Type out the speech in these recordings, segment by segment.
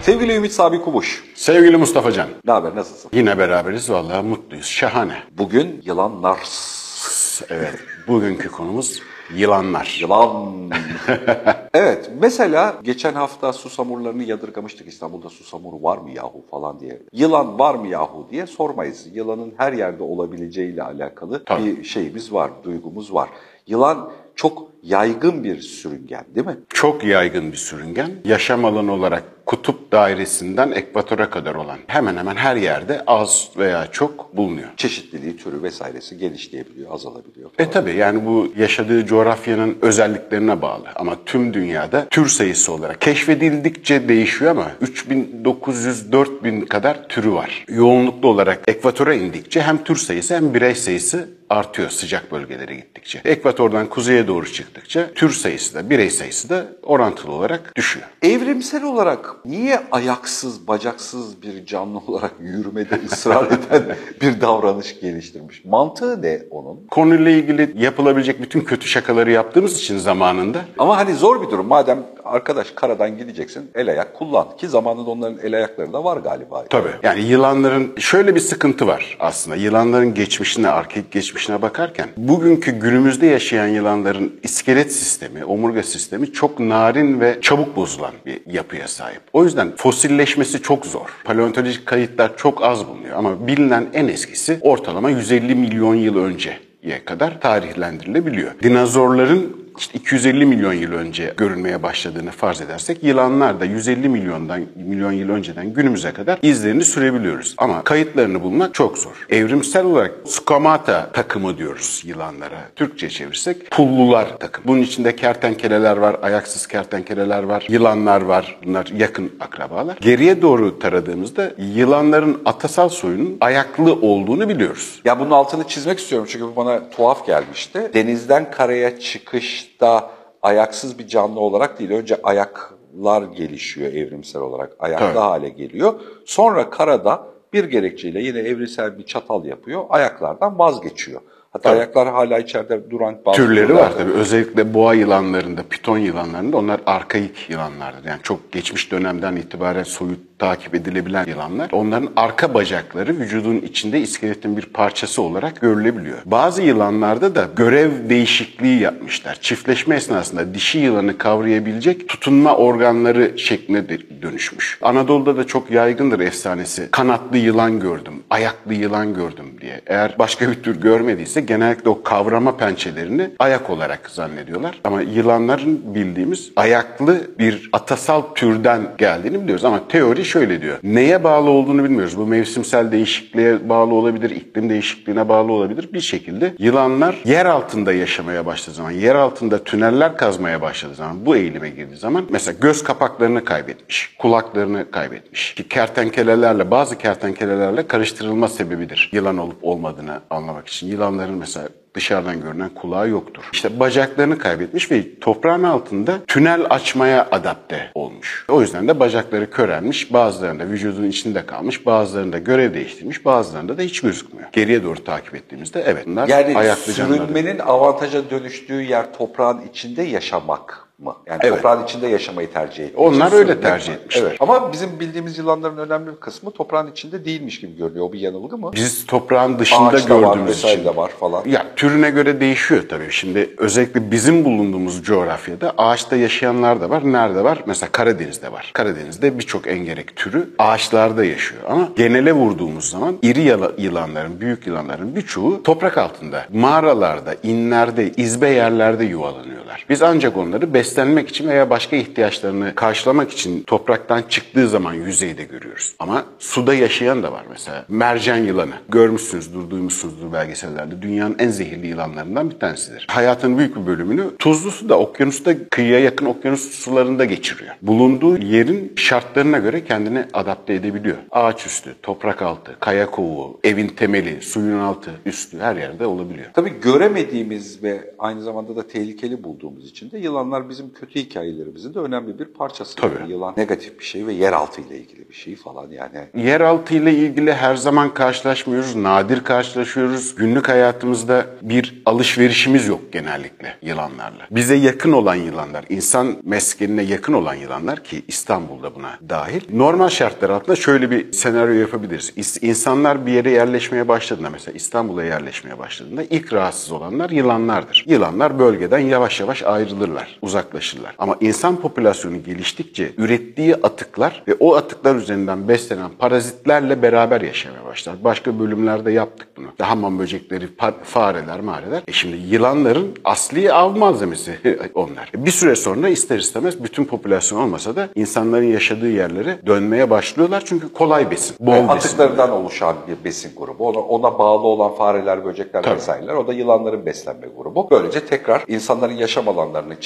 Sevgili Ümit Sabi Kubuş. Sevgili Mustafa Can. Ne haber nasılsın? Yine beraberiz vallahi mutluyuz. Şahane. Bugün yılanlar. Evet. Bugünkü konumuz yılanlar. Yılan. evet mesela geçen hafta susamurlarını yadırgamıştık İstanbul'da susamur var mı yahu falan diye. Yılan var mı yahu diye sormayız. Yılanın her yerde olabileceğiyle alakalı Tabii. bir şeyimiz var, duygumuz var. Yılan çok yaygın bir sürüngen değil mi? Çok yaygın bir sürüngen. Yaşam alanı olarak kutup dairesinden ekvatora kadar olan hemen hemen her yerde az veya çok bulunuyor. Çeşitliliği, türü vesairesi genişleyebiliyor, azalabiliyor. E tabi yani bu yaşadığı coğrafyanın özelliklerine bağlı ama tüm dünyada tür sayısı olarak keşfedildikçe değişiyor ama 3900-4000 kadar türü var. Yoğunluklu olarak ekvatora indikçe hem tür sayısı hem birey sayısı artıyor sıcak bölgelere gittikçe. Ekvatordan kuzeye doğru çıktıkça tür sayısı da birey sayısı da orantılı olarak düşüyor. Evrimsel olarak niye ayaksız, bacaksız bir canlı olarak yürümede ısrar eden bir davranış geliştirmiş? Mantığı ne onun? Konuyla ilgili yapılabilecek bütün kötü şakaları yaptığımız için zamanında Ama hani zor bir durum. Madem arkadaş karadan gideceksin el ayak kullan. Ki zamanında onların el ayakları da var galiba. Tabii. Yani yılanların şöyle bir sıkıntı var aslında. Yılanların geçmişine, arkaik geçmişine bakarken bugünkü günümüzde yaşayan yılanların iskelet sistemi, omurga sistemi çok narin ve çabuk bozulan bir yapıya sahip. O yüzden fosilleşmesi çok zor. Paleontolojik kayıtlar çok az bulunuyor ama bilinen en eskisi ortalama 150 milyon yıl önceye kadar tarihlendirilebiliyor. Dinozorların işte 250 milyon yıl önce görülmeye başladığını farz edersek yılanlar da 150 milyondan milyon yıl önceden günümüze kadar izlerini sürebiliyoruz. Ama kayıtlarını bulmak çok zor. Evrimsel olarak skomata takımı diyoruz yılanlara. Türkçe çevirsek pullular takım. Bunun içinde kertenkeleler var, ayaksız kertenkeleler var, yılanlar var. Bunlar yakın akrabalar. Geriye doğru taradığımızda yılanların atasal soyunun ayaklı olduğunu biliyoruz. Ya bunun altını çizmek istiyorum çünkü bu bana tuhaf gelmişti. Denizden karaya çıkışta ayaksız bir canlı olarak değil. Önce ayaklar gelişiyor evrimsel olarak. Ayaklı Tabii. hale geliyor. Sonra karada bir gerekçeyle yine evrimsel bir çatal yapıyor. Ayaklardan vazgeçiyor. Hatta Tabii. ayaklar hala içeride duran bazı Türleri türler var tabii. Özellikle boğa yılanlarında, piton yılanlarında onlar arkaik yılanlardır. Yani çok geçmiş dönemden itibaren soyut takip edilebilen yılanlar. Onların arka bacakları vücudun içinde iskeletin bir parçası olarak görülebiliyor. Bazı yılanlarda da görev değişikliği yapmışlar. Çiftleşme esnasında dişi yılanı kavrayabilecek tutunma organları şekline dönüşmüş. Anadolu'da da çok yaygındır efsanesi. Kanatlı yılan gördüm, ayaklı yılan gördüm diye. Eğer başka bir tür görmediyse genellikle o kavrama pençelerini ayak olarak zannediyorlar. Ama yılanların bildiğimiz ayaklı bir atasal türden geldiğini biliyoruz. Ama teori şöyle diyor. Neye bağlı olduğunu bilmiyoruz. Bu mevsimsel değişikliğe bağlı olabilir, iklim değişikliğine bağlı olabilir. Bir şekilde yılanlar yer altında yaşamaya başladığı zaman, yer altında tüneller kazmaya başladığı zaman, bu eğilime girdiği zaman mesela göz kapaklarını kaybetmiş, kulaklarını kaybetmiş. Ki kertenkelelerle, bazı kertenkelelerle karıştırılma sebebidir. Yılan olup olmadığını anlamak için. Yılanların mesela dışarıdan görünen kulağı yoktur. İşte bacaklarını kaybetmiş ve toprağın altında tünel açmaya adapte olmuş. O yüzden de bacakları körelmiş, bazılarında vücudun içinde kalmış, bazılarında görev değiştirmiş, bazılarında da hiç gözükmüyor. Geriye doğru takip ettiğimizde evet bunlar Yani ayaklı canlılar. sürünmenin avantaja dönüştüğü yer toprağın içinde yaşamak mı? Yani Evet. toprağın içinde yaşamayı tercih etmiş. Onlar öyle tercih mi? etmişler. Evet. Ama bizim bildiğimiz yılanların önemli bir kısmı toprağın içinde değilmiş gibi görünüyor. O bir yanılgı mı? Biz toprağın dışında var, gördüğümüz vesaire için. de var falan. Ya türüne göre değişiyor tabii. Şimdi özellikle bizim bulunduğumuz coğrafyada ağaçta yaşayanlar da var. Nerede var? Mesela Karadeniz'de var. Karadeniz'de birçok engerek türü ağaçlarda yaşıyor. Ama genele vurduğumuz zaman iri yılanların, büyük yılanların birçoğu toprak altında, mağaralarda, inlerde, izbe yerlerde yuvalanıyorlar. Biz ancak onları beslenmek için veya başka ihtiyaçlarını karşılamak için topraktan çıktığı zaman yüzeyde görüyoruz. Ama suda yaşayan da var mesela. Mercan yılanı. Görmüşsünüzdür, duymuşsunuzdur belgesellerde. Dünyanın en zehirli yılanlarından bir tanesidir. Hayatının büyük bir bölümünü tuzlu suda, okyanusta, kıyıya yakın okyanus sularında geçiriyor. Bulunduğu yerin şartlarına göre kendini adapte edebiliyor. Ağaç üstü, toprak altı, kaya kovuğu, evin temeli, suyun altı, üstü her yerde olabiliyor. Tabii göremediğimiz ve aynı zamanda da tehlikeli bulduğumuz için de yılanlar bizim kötü hikayelerimizin de önemli bir parçası. Tabii. Yani yılan negatif bir şey ve yeraltı ile ilgili bir şey falan yani. Yeraltı ile ilgili her zaman karşılaşmıyoruz, nadir karşılaşıyoruz. Günlük hayatımızda bir alışverişimiz yok genellikle yılanlarla. Bize yakın olan yılanlar, insan meskenine yakın olan yılanlar ki İstanbul'da buna dahil. Normal şartlar altında şöyle bir senaryo yapabiliriz. İnsanlar bir yere yerleşmeye başladığında mesela İstanbul'a yerleşmeye başladığında ilk rahatsız olanlar yılanlardır. Yılanlar bölgeden yavaş yavaş ayrılırlar, uzaklaşırlar. Ama insan popülasyonu geliştikçe ürettiği atıklar ve o atıklar üzerinden beslenen parazitlerle beraber yaşamaya başlar. Başka bölümlerde yaptık bunu. İşte Hamam böcekleri, fareler, mareler. E şimdi yılanların asli av malzemesi onlar. Bir süre sonra ister istemez bütün popülasyon olmasa da insanların yaşadığı yerlere dönmeye başlıyorlar çünkü kolay besin, bol besin. atıklarından oluşan bir besin grubu. Ona, ona bağlı olan fareler, böcekler Tabii. vesaireler. O da yılanların beslenme grubu. Böylece tekrar insanların yaşam alanlarının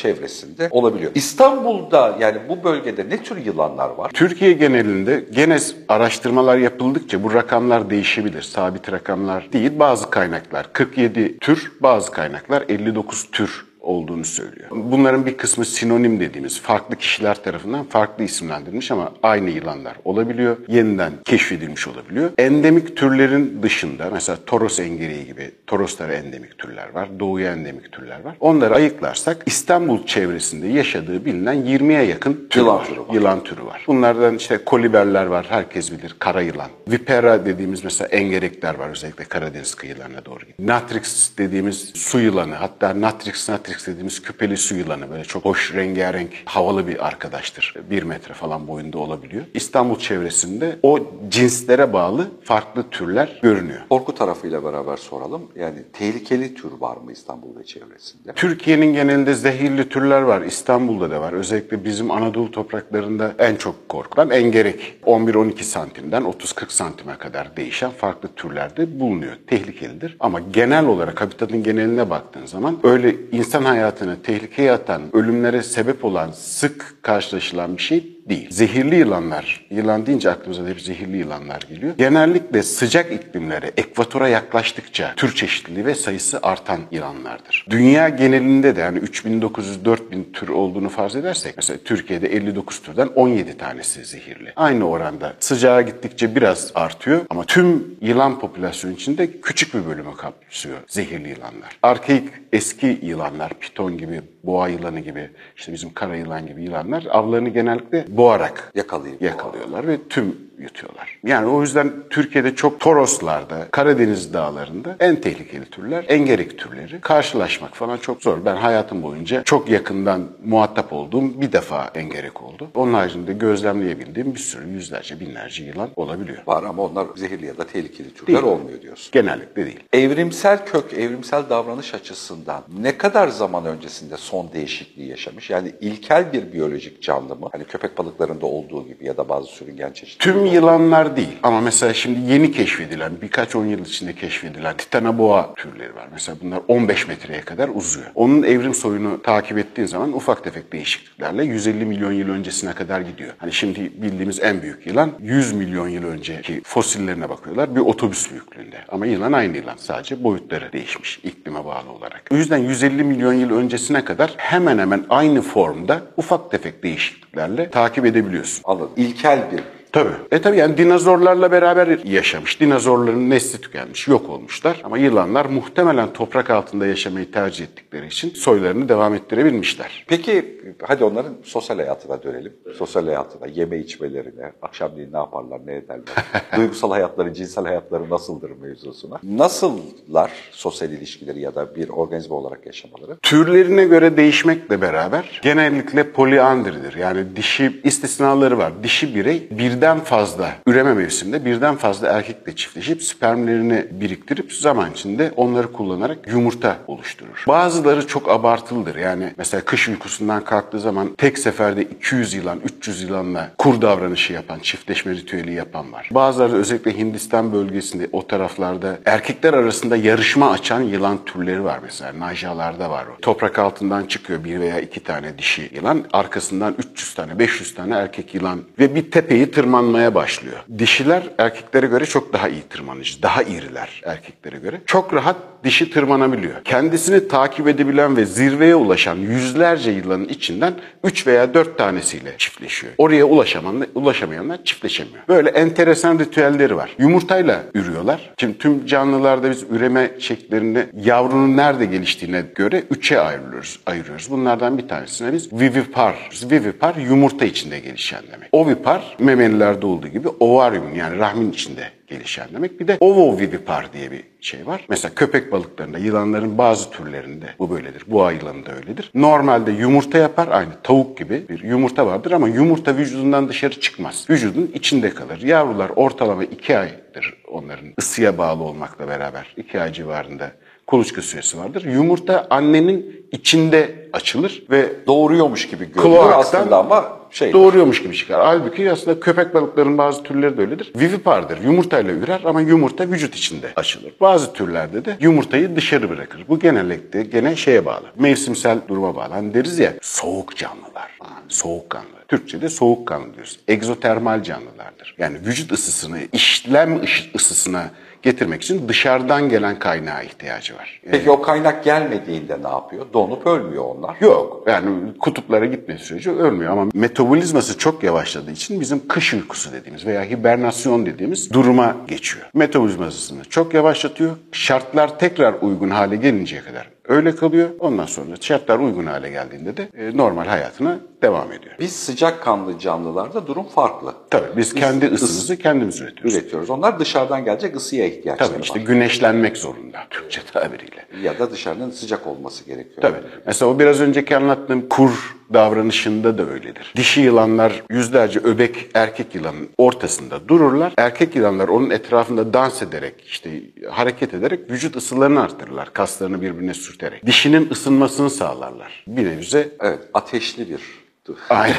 çevresinde olabiliyor. İstanbul'da yani bu bölgede ne tür yılanlar var? Türkiye genelinde gene araştırmalar yapıldıkça bu rakamlar değişebilir. Sabit rakamlar değil. Bazı kaynaklar 47 tür, bazı kaynaklar 59 tür olduğunu söylüyor. Bunların bir kısmı sinonim dediğimiz farklı kişiler tarafından farklı isimlendirilmiş ama aynı yılanlar olabiliyor. Yeniden keşfedilmiş olabiliyor. Endemik türlerin dışında mesela Toros engereği gibi Toroslara endemik türler var. Doğuya endemik türler var. Onları ayıklarsak İstanbul çevresinde yaşadığı bilinen 20'ye yakın tür Yılan var. türü var. Yılan türü var. Bunlardan işte koliberler var. Herkes bilir. Kara yılan. Vipera dediğimiz mesela engerekler var. Özellikle Karadeniz kıyılarına doğru. Natrix dediğimiz su yılanı. Hatta Natrix Natrix dediğimiz küpeli su yılanı. Böyle çok hoş rengarenk havalı bir arkadaştır. Bir metre falan boyunda olabiliyor. İstanbul çevresinde o cinslere bağlı farklı türler görünüyor. Korku tarafıyla beraber soralım. Yani tehlikeli tür var mı İstanbul ve çevresinde? Türkiye'nin genelinde zehirli türler var. İstanbul'da da var. Özellikle bizim Anadolu topraklarında en çok korkulan engerek. 11-12 santimden 30-40 santime kadar değişen farklı türlerde bulunuyor. Tehlikelidir. Ama genel olarak habitatın geneline baktığın zaman öyle insan hayatını tehlikeye atan, ölümlere sebep olan sık karşılaşılan bir şey değil. Zehirli yılanlar, yılan deyince aklımıza hep zehirli yılanlar geliyor. Genellikle sıcak iklimlere, ekvatora yaklaştıkça tür çeşitliliği ve sayısı artan yılanlardır. Dünya genelinde de yani 3900-4000 tür olduğunu farz edersek, mesela Türkiye'de 59 türden 17 tanesi zehirli. Aynı oranda sıcağa gittikçe biraz artıyor ama tüm yılan popülasyonu içinde küçük bir bölümü kapsıyor zehirli yılanlar. Arkaik eski yılanlar, piton gibi, boğa yılanı gibi, işte bizim kara yılan gibi yılanlar avlarını genellikle boğarak Yakalayıp yakalıyorlar ve tüm yutuyorlar. Yani o yüzden Türkiye'de çok Toroslarda, Karadeniz dağlarında en tehlikeli türler engerek türleri. Karşılaşmak falan çok zor. Ben hayatım boyunca çok yakından muhatap olduğum bir defa engerek oldu. Onun haricinde gözlemleyebildiğim bir sürü yüzlerce, binlerce yılan olabiliyor. Var ama onlar zehirli ya da tehlikeli türler Değil. olmuyor diyorsun. Genellikle değil. Evrimsel kök, evrimsel davranış açısından ne kadar zaman öncesinde son değişikliği yaşamış? Yani ilkel bir biyolojik canlı mı? Hani köpek balıklarında olduğu gibi ya da bazı sürüngen çeşitleri. Tüm yılanlar değil ama mesela şimdi yeni keşfedilen, birkaç on yıl içinde keşfedilen titanoboa türleri var. Mesela bunlar 15 metreye kadar uzuyor. Onun evrim soyunu takip ettiğin zaman ufak tefek değişikliklerle 150 milyon yıl öncesine kadar gidiyor. Hani şimdi bildiğimiz en büyük yılan 100 milyon yıl önceki fosillerine bakıyorlar. Bir otobüs büyüklüğünde. Ama yılan aynı yılan. Sadece boyutları değişmiş iklime bağlı olarak. O yüzden 150 milyon yıl öncesine kadar hemen hemen aynı formda ufak tefek değişikliklerle takip edebiliyorsun. Anladım. İlkel bir Tabii. E tabii yani dinozorlarla beraber yaşamış. Dinozorların nesli tükenmiş, yok olmuşlar. Ama yılanlar muhtemelen toprak altında yaşamayı tercih ettikleri için soylarını devam ettirebilmişler. Peki hadi onların sosyal hayatına dönelim. Sosyal hayatına, yeme içmelerine, akşamleyin ne yaparlar, ne ederler, duygusal hayatları, cinsel hayatları nasıldır mevzusuna. Nasıllar sosyal ilişkileri ya da bir organizma olarak yaşamaları? Türlerine göre değişmekle beraber genellikle poliandridir. Yani dişi istisnaları var. Dişi birey birden fazla üreme mevsiminde birden fazla erkekle çiftleşip spermlerini biriktirip zaman içinde onları kullanarak yumurta oluşturur. Bazıları çok abartılıdır. Yani mesela kış uykusundan kalktığı zaman tek seferde 200 yılan, 300 yılanla kur davranışı yapan, çiftleşme ritüeli yapan var. Bazıları özellikle Hindistan bölgesinde o taraflarda erkekler arasında yarışma açan yılan türleri var mesela. Najalarda var o. Toprak altından çıkıyor bir veya iki tane dişi yılan. Arkasından 300 tane, 500 tane erkek yılan ve bir tepeyi tırmanıyor tırmanmaya başlıyor. Dişiler erkeklere göre çok daha iyi tırmanıcı, daha iriler erkeklere göre. Çok rahat dişi tırmanabiliyor. Kendisini takip edebilen ve zirveye ulaşan yüzlerce yılanın içinden 3 veya 4 tanesiyle çiftleşiyor. Oraya ulaşamayanlar, ulaşamayanlar çiftleşemiyor. Böyle enteresan ritüelleri var. Yumurtayla ürüyorlar. Şimdi tüm canlılarda biz üreme şekillerini yavrunun nerede geliştiğine göre üçe ayırıyoruz. ayırıyoruz. Bunlardan bir tanesine biz vivipar. Vivipar yumurta içinde gelişen demek. Ovipar memelilerde olduğu gibi ovaryum yani rahmin içinde gelişen demek. Bir de ovovivipar diye bir şey var. Mesela köpek balıklarında, yılanların bazı türlerinde bu böyledir. Boğa yılanı da öyledir. Normalde yumurta yapar aynı tavuk gibi bir yumurta vardır ama yumurta vücudundan dışarı çıkmaz. Vücudun içinde kalır. Yavrular ortalama iki aydır onların ısıya bağlı olmakla beraber. iki ay civarında kuluçka süresi vardır. Yumurta annenin içinde açılır ve Doğuruyormuş gibi Kloaktan aslında ama şey doğuruyormuş gibi çıkar. Halbuki aslında köpek balıklarının bazı türleri de öyledir. Vivipardır. Yumurtayla ürer ama yumurta vücut içinde açılır. Bazı türlerde de yumurtayı dışarı bırakır. Bu genellikle gene şeye bağlı. Mevsimsel duruma bağlı. Hani deriz ya soğuk canlılar. Ha, Soğukkanlı. Türkçe'de soğukkanlı diyoruz. Egzotermal canlılardır. Yani vücut ısısını, işlem ısısına getirmek için dışarıdan gelen kaynağa ihtiyacı var. Peki o kaynak gelmediğinde ne yapıyor? Donup ölmüyor onlar. Yok yani kutuplara gitme süreci ölmüyor ama metabolizması çok yavaşladığı için bizim kış uykusu dediğimiz veya hibernasyon dediğimiz duruma geçiyor. Metabolizmasını çok yavaşlatıyor. Şartlar tekrar uygun hale gelinceye kadar öyle kalıyor. Ondan sonra şartlar uygun hale geldiğinde de e, normal hayatına devam ediyor. Biz sıcakkanlı canlılarda durum farklı. Tabii biz kendi ısımızı kendimiz üretiyoruz. Üretiyoruz. Onlar dışarıdan gelecek ısıya ihtiyaçları Tabii işte var. güneşlenmek zorunda Türkçe tabiriyle. Ya da dışarının sıcak olması gerekiyor. Tabii. Mesela o biraz önceki anlattığım kur davranışında da öyledir. Dişi yılanlar yüzlerce öbek erkek yılanın ortasında dururlar. Erkek yılanlar onun etrafında dans ederek, işte hareket ederek vücut ısılarını artırırlar. Kaslarını birbirine sürterek. Dişinin ısınmasını sağlarlar. Bir nevize Evet, ateşli bir Aynen.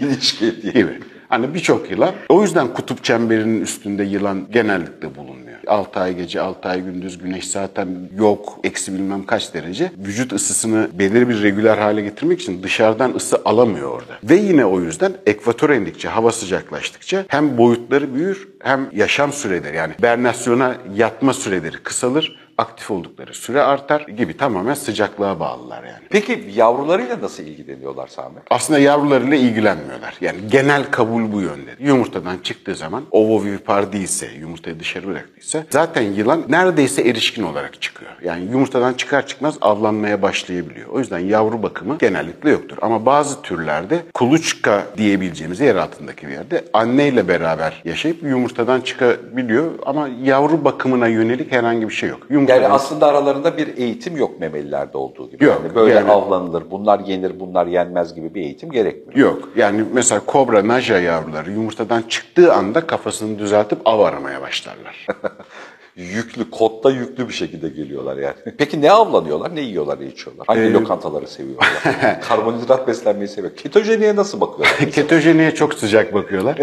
ilişki diye. gibi. Hani birçok yılan. O yüzden kutup çemberinin üstünde yılan genellikle bulunmuyor. 6 ay gece, 6 ay gündüz güneş zaten yok. Eksi bilmem kaç derece. Vücut ısısını belirli bir regüler hale getirmek için dışarıdan ısı alamıyor orada. Ve yine o yüzden ekvatora indikçe, hava sıcaklaştıkça hem boyutları büyür hem yaşam süreleri yani bernasyona yatma süreleri kısalır. Aktif oldukları süre artar gibi tamamen sıcaklığa bağlılar yani. Peki yavrularıyla nasıl ilgileniyorlar Sami? Aslında yavrularıyla ilgilenmiyorlar. Yani genel kabul bu yönde. Yumurtadan çıktığı zaman ovovivipar değilse, yumurtayı dışarı bıraktıysa zaten yılan neredeyse erişkin olarak çıkıyor. Yani yumurtadan çıkar çıkmaz avlanmaya başlayabiliyor. O yüzden yavru bakımı genellikle yoktur. Ama bazı türlerde kuluçka diyebileceğimiz yer altındaki bir yerde anneyle beraber yaşayıp yumurtadan çıkabiliyor ama yavru bakımına yönelik herhangi bir şey yok. Yumurtadan Yani aslında aralarında bir eğitim yok memelilerde olduğu gibi. Yok, Yani böyle yani- avlanılır, bunlar yenir, bunlar yenmez gibi bir eğitim gerekmiyor. Yok. Yani mesela kobra, naja yavruları yumurtadan çıktığı anda kafasını düzeltip av aramaya başlarlar. Yüklü, kotta yüklü bir şekilde geliyorlar yani. Peki ne avlanıyorlar, ne yiyorlar, ne içiyorlar? Hangi Ee, lokantaları seviyorlar? Karbonhidrat beslenmeyi seviyor. Ketojeniye nasıl bakıyorlar? Ketojeniye çok sıcak bakıyorlar.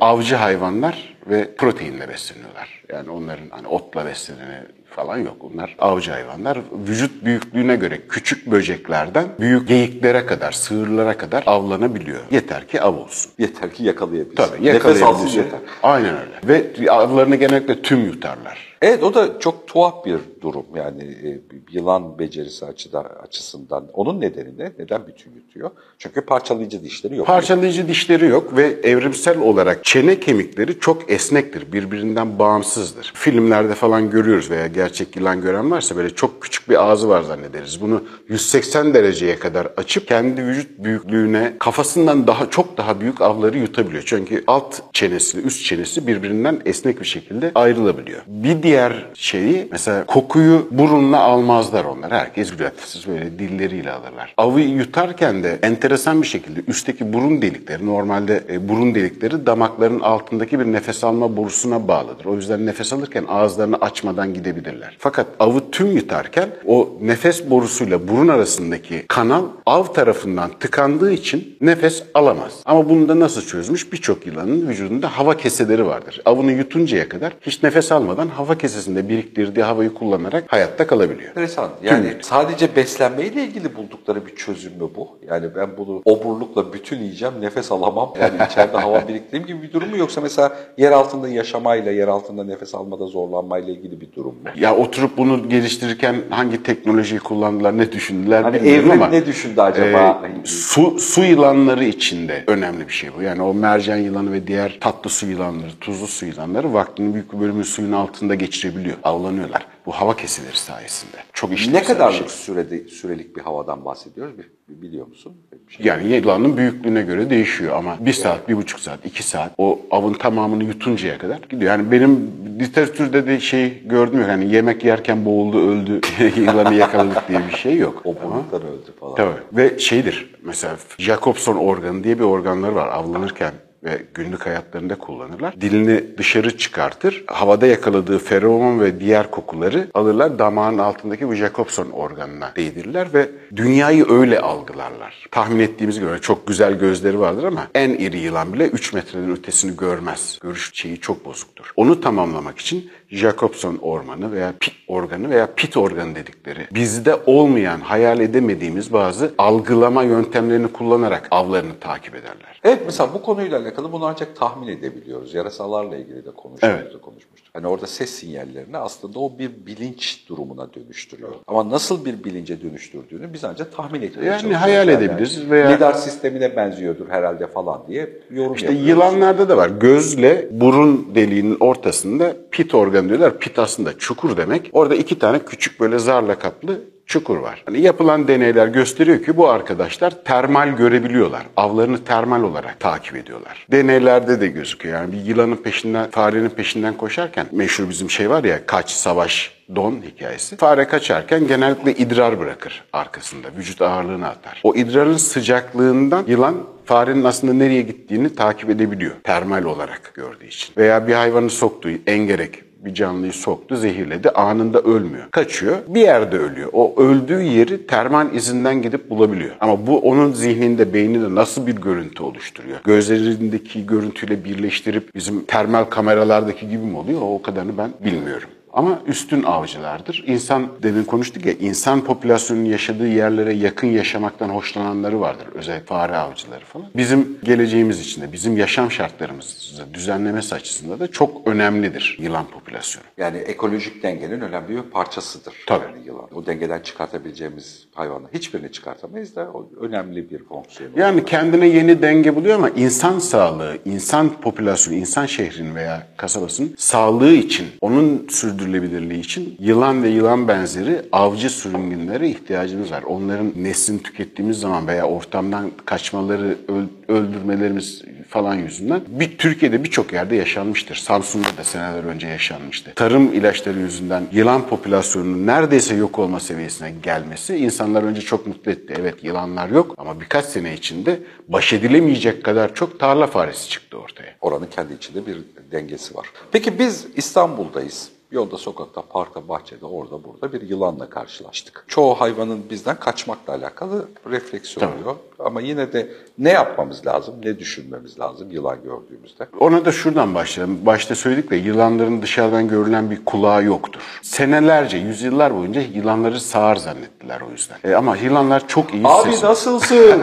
Avcı hayvanlar ve proteinle besleniyorlar. Yani onların hani otla beslenene falan yok. Onlar avcı hayvanlar. Vücut büyüklüğüne göre küçük böceklerden büyük geyiklere kadar, sığırlara kadar avlanabiliyor. Yeter ki av olsun. Yeter ki yakalayabilsin. Tabii Nefes alsın yeter. Aynen öyle. Ve avlarını genellikle tüm yutarlar. Evet o da çok tuhaf bir durum yani e, yılan becerisi açıdan, açısından. Onun nedeni ne? Neden bütün yutuyor? Çünkü parçalayıcı dişleri yok. Parçalayıcı dişleri yok ve evrimsel olarak çene kemikleri çok esnektir. Birbirinden bağımsızdır. Filmlerde falan görüyoruz veya gerçek yılan gören varsa böyle çok küçük bir ağzı var zannederiz. Bunu 180 dereceye kadar açıp kendi vücut büyüklüğüne kafasından daha çok daha büyük avları yutabiliyor. Çünkü alt çenesi, üst çenesi birbirinden esnek bir şekilde ayrılabiliyor. Bir diğer şeyi mesela kokuyu burunla almazlar onlar. Herkes. Siz böyle dilleriyle alırlar. Avı yutarken de enteresan bir şekilde üstteki burun delikleri normalde e, burun delikleri damakların altındaki bir nefes alma borusuna bağlıdır. O yüzden nefes alırken ağızlarını açmadan gidebilirler. Fakat avı tüm yutarken o nefes borusuyla burun arasındaki kanal av tarafından tıkandığı için nefes alamaz. Ama bunu da nasıl çözmüş? Birçok yılanın vücudunda hava keseleri vardır. Avını yutuncaya kadar hiç nefes almadan hava kesesinde biriktirdiği havayı kullanarak hayatta kalabiliyor. Enteresan. Yani sadece beslenmeyle ilgili buldukları bir çözüm mü bu? Yani ben bunu oburlukla bütün yiyeceğim, nefes alamam. Yani içeride hava biriktireyim gibi bir durum mu? Yoksa mesela yer altında yaşamayla, yer altında nefes almada zorlanmayla ilgili bir durum mu? Ya oturup bunu geliştirirken hangi teknolojiyi kullandılar, ne düşündüler Hani bilmiyorum ama ne düşündü acaba? e, su, su yılanları içinde önemli bir şey bu. Yani o mercan yılanı ve diğer tatlı su yılanları, tuzlu su yılanları vaktinin büyük bir bölümünü suyun altında geçirebiliyor. Avlanıyorlar. Bu hava kesileri sayesinde. Çok işlevsel ne bir şey. kadarlık sürede, sürelik bir havadan bahsediyoruz? Biliyor musun? Bir şey. Yani yılanın büyüklüğüne göre değişiyor ama bir saat, bir buçuk saat, iki saat o avın tamamını yutuncaya kadar gidiyor. Yani benim literatürde de şey gördüm yok. Yani yemek yerken boğuldu, öldü, yılanı yakaladık diye bir şey yok. Oburluktan öldü falan. Tabii. Ve şeydir mesela Jacobson organı diye bir organları var avlanırken ve günlük hayatlarında kullanırlar. Dilini dışarı çıkartır. Havada yakaladığı feromon ve diğer kokuları alırlar damağın altındaki bu Jacobson organına değdirirler ve dünyayı öyle algılarlar. Tahmin ettiğimiz gibi çok güzel gözleri vardır ama en iri yılan bile 3 metreden ötesini görmez. Görüş şeyi çok bozuktur. Onu tamamlamak için Jacobson ormanı veya pit organı veya pit organı dedikleri bizde olmayan, hayal edemediğimiz bazı algılama yöntemlerini kullanarak avlarını takip ederler. Evet mesela bu konuyla alakalı bunu ancak tahmin edebiliyoruz. Yarasalarla ilgili de konuşmuştuk. Evet. konuşmuştuk. Hani orada ses sinyallerini aslında o bir bilinç durumuna dönüştürüyor. Ama nasıl bir bilince dönüştürdüğünü biz ancak tahmin etmeye Yani çalışıyoruz. hayal edebiliriz veya- Lidar sistemine benziyordur herhalde falan diye yorum İşte yapıyoruz. yılanlarda da var. Gözle burun deliğinin ortasında pit organı diyorlar. Pit aslında çukur demek. Orada iki tane küçük böyle zarla kaplı çukur var. Hani yapılan deneyler gösteriyor ki bu arkadaşlar termal görebiliyorlar. Avlarını termal olarak takip ediyorlar. Deneylerde de gözüküyor. Yani bir yılanın peşinden, farenin peşinden koşarken meşhur bizim şey var ya kaç, savaş, don hikayesi. Fare kaçarken genellikle idrar bırakır arkasında. Vücut ağırlığını atar. O idrarın sıcaklığından yılan farenin aslında nereye gittiğini takip edebiliyor. Termal olarak gördüğü için. Veya bir hayvanı soktuğu engerek bir canlıyı soktu, zehirledi. Anında ölmüyor. Kaçıyor. Bir yerde ölüyor. O öldüğü yeri termal izinden gidip bulabiliyor. Ama bu onun zihninde, beyninde nasıl bir görüntü oluşturuyor? Gözlerindeki görüntüyle birleştirip bizim termal kameralardaki gibi mi oluyor? O kadarını ben bilmiyorum. Ama üstün avcılardır. İnsan, demin konuştuk ya, insan popülasyonunun yaşadığı yerlere yakın yaşamaktan hoşlananları vardır. Özellikle fare avcıları falan. Bizim geleceğimiz için de, bizim yaşam şartlarımızı düzenlemesi açısından da çok önemlidir yılan popülasyonu. Yani ekolojik dengenin önemli bir parçasıdır. Tabii. Yani yılan. O dengeden çıkartabileceğimiz hayvanlar hiçbirini çıkartamayız da o önemli bir fonksiyon. Yani kendine yeni denge buluyor ama insan sağlığı, insan popülasyonu, insan şehrin veya kasabasının sağlığı için, onun sürdürülebilirliği için yılan ve yılan benzeri avcı sürüngenlere ihtiyacımız var. Onların neslini tükettiğimiz zaman veya ortamdan kaçmaları, öl- öldürmelerimiz falan yüzünden bir Türkiye'de birçok yerde yaşanmıştır. Samsun'da da seneler önce yaşanmıştı. Tarım ilaçları yüzünden yılan popülasyonunun neredeyse yok olma seviyesine gelmesi insanlar önce çok mutlu etti. Evet yılanlar yok ama birkaç sene içinde baş edilemeyecek kadar çok tarla faresi çıktı ortaya. Oranın kendi içinde bir dengesi var. Peki biz İstanbul'dayız. Yolda, sokakta, parkta, bahçede, orada, burada bir yılanla karşılaştık. Çoğu hayvanın bizden kaçmakla alakalı refleksi oluyor. Ama yine de ne yapmamız lazım, ne düşünmemiz lazım yılan gördüğümüzde? Ona da şuradan başlayalım. Başta söyledik de yılanların dışarıdan görülen bir kulağı yoktur. Senelerce, yüzyıllar boyunca yılanları sağır zannettiler o yüzden. E, ama yılanlar çok iyi Abi ses- nasılsın?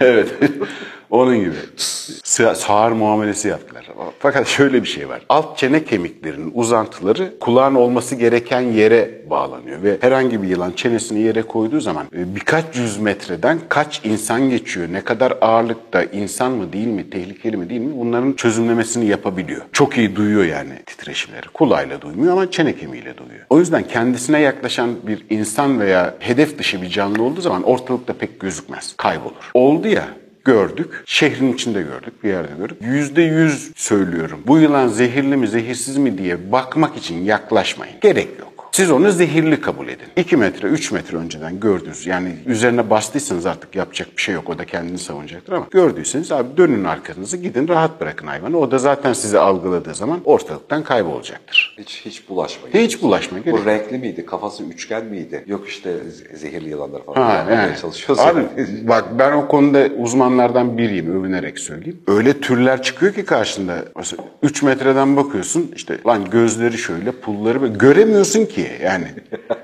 evet. Onun gibi. Sa- Sağır muamelesi yaptılar. Fakat şöyle bir şey var. Alt çene kemiklerinin uzantıları kulağın olması gereken yere bağlanıyor. Ve herhangi bir yılan çenesini yere koyduğu zaman e, birkaç yüz metreden kaç insan geçiyor, ne kadar ağırlıkta, insan mı değil mi, tehlikeli mi değil mi bunların çözümlemesini yapabiliyor. Çok iyi duyuyor yani titreşimleri. Kulağıyla duymuyor ama çene kemiğiyle duyuyor. O yüzden kendisine yaklaşan bir insan veya hedef dışı bir canlı olduğu zaman ortalıkta pek gözükmez, kaybolur. Oldu ya, gördük. Şehrin içinde gördük, bir yerde gördük. Yüzde yüz söylüyorum. Bu yılan zehirli mi, zehirsiz mi diye bakmak için yaklaşmayın. Gerek yok. Siz onu zehirli kabul edin. 2 metre, 3 metre önceden gördünüz. Yani üzerine bastıysanız artık yapacak bir şey yok. O da kendini savunacaktır ama gördüyseniz abi dönün arkanızı gidin rahat bırakın hayvanı. O da zaten sizi algıladığı zaman ortalıktan kaybolacaktır. Hiç hiç bulaşmayın. Hiç bulaşma gerek. Bu renkli miydi? Kafası üçgen miydi? Yok işte ze- zehirli yılanlar falan. Ha, yani. çalışıyoruz. Abi yani. bak ben o konuda uzmanlardan biriyim övünerek söyleyeyim. Öyle türler çıkıyor ki karşında. Mesela 3 metreden bakıyorsun işte lan gözleri şöyle pulları böyle göremiyorsun ki yani.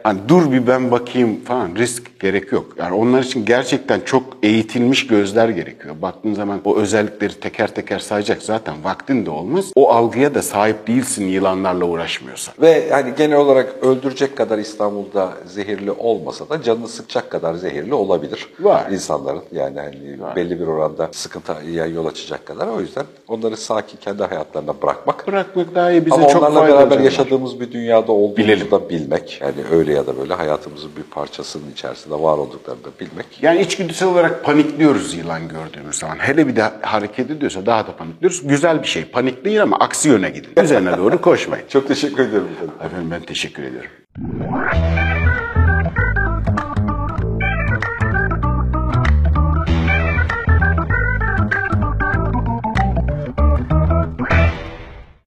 Hani dur bir ben bakayım falan risk gerek yok. Yani onlar için gerçekten çok eğitilmiş gözler gerekiyor. Baktığın zaman o özellikleri teker teker sayacak zaten vaktin de olmaz. O algıya da sahip değilsin yılanlarla uğraşmıyorsan. Ve yani genel olarak öldürecek kadar İstanbul'da zehirli olmasa da canını sıkacak kadar zehirli olabilir. Var. insanların yani hani belli bir oranda sıkıntıya yol açacak kadar. O yüzden onları sakin kendi hayatlarına bırakmak. Bırakmak daha iyi bize Ama çok onlarla faydalı. beraber canlar. yaşadığımız bir dünyada olduğumuzu Bilelim. da bilmek. Yani öyle ya da böyle hayatımızın bir parçasının içerisinde var olduklarını da bilmek. Yani içgüdüsel olarak panikliyoruz yılan gördüğümüz zaman. Hele bir de hareket ediyorsa daha da panikliyoruz. Güzel bir şey. Panik değil ama aksi yöne gidin. Üzerine doğru koşmayın. Çok teşekkür ederim efendim. Ben teşekkür ediyorum.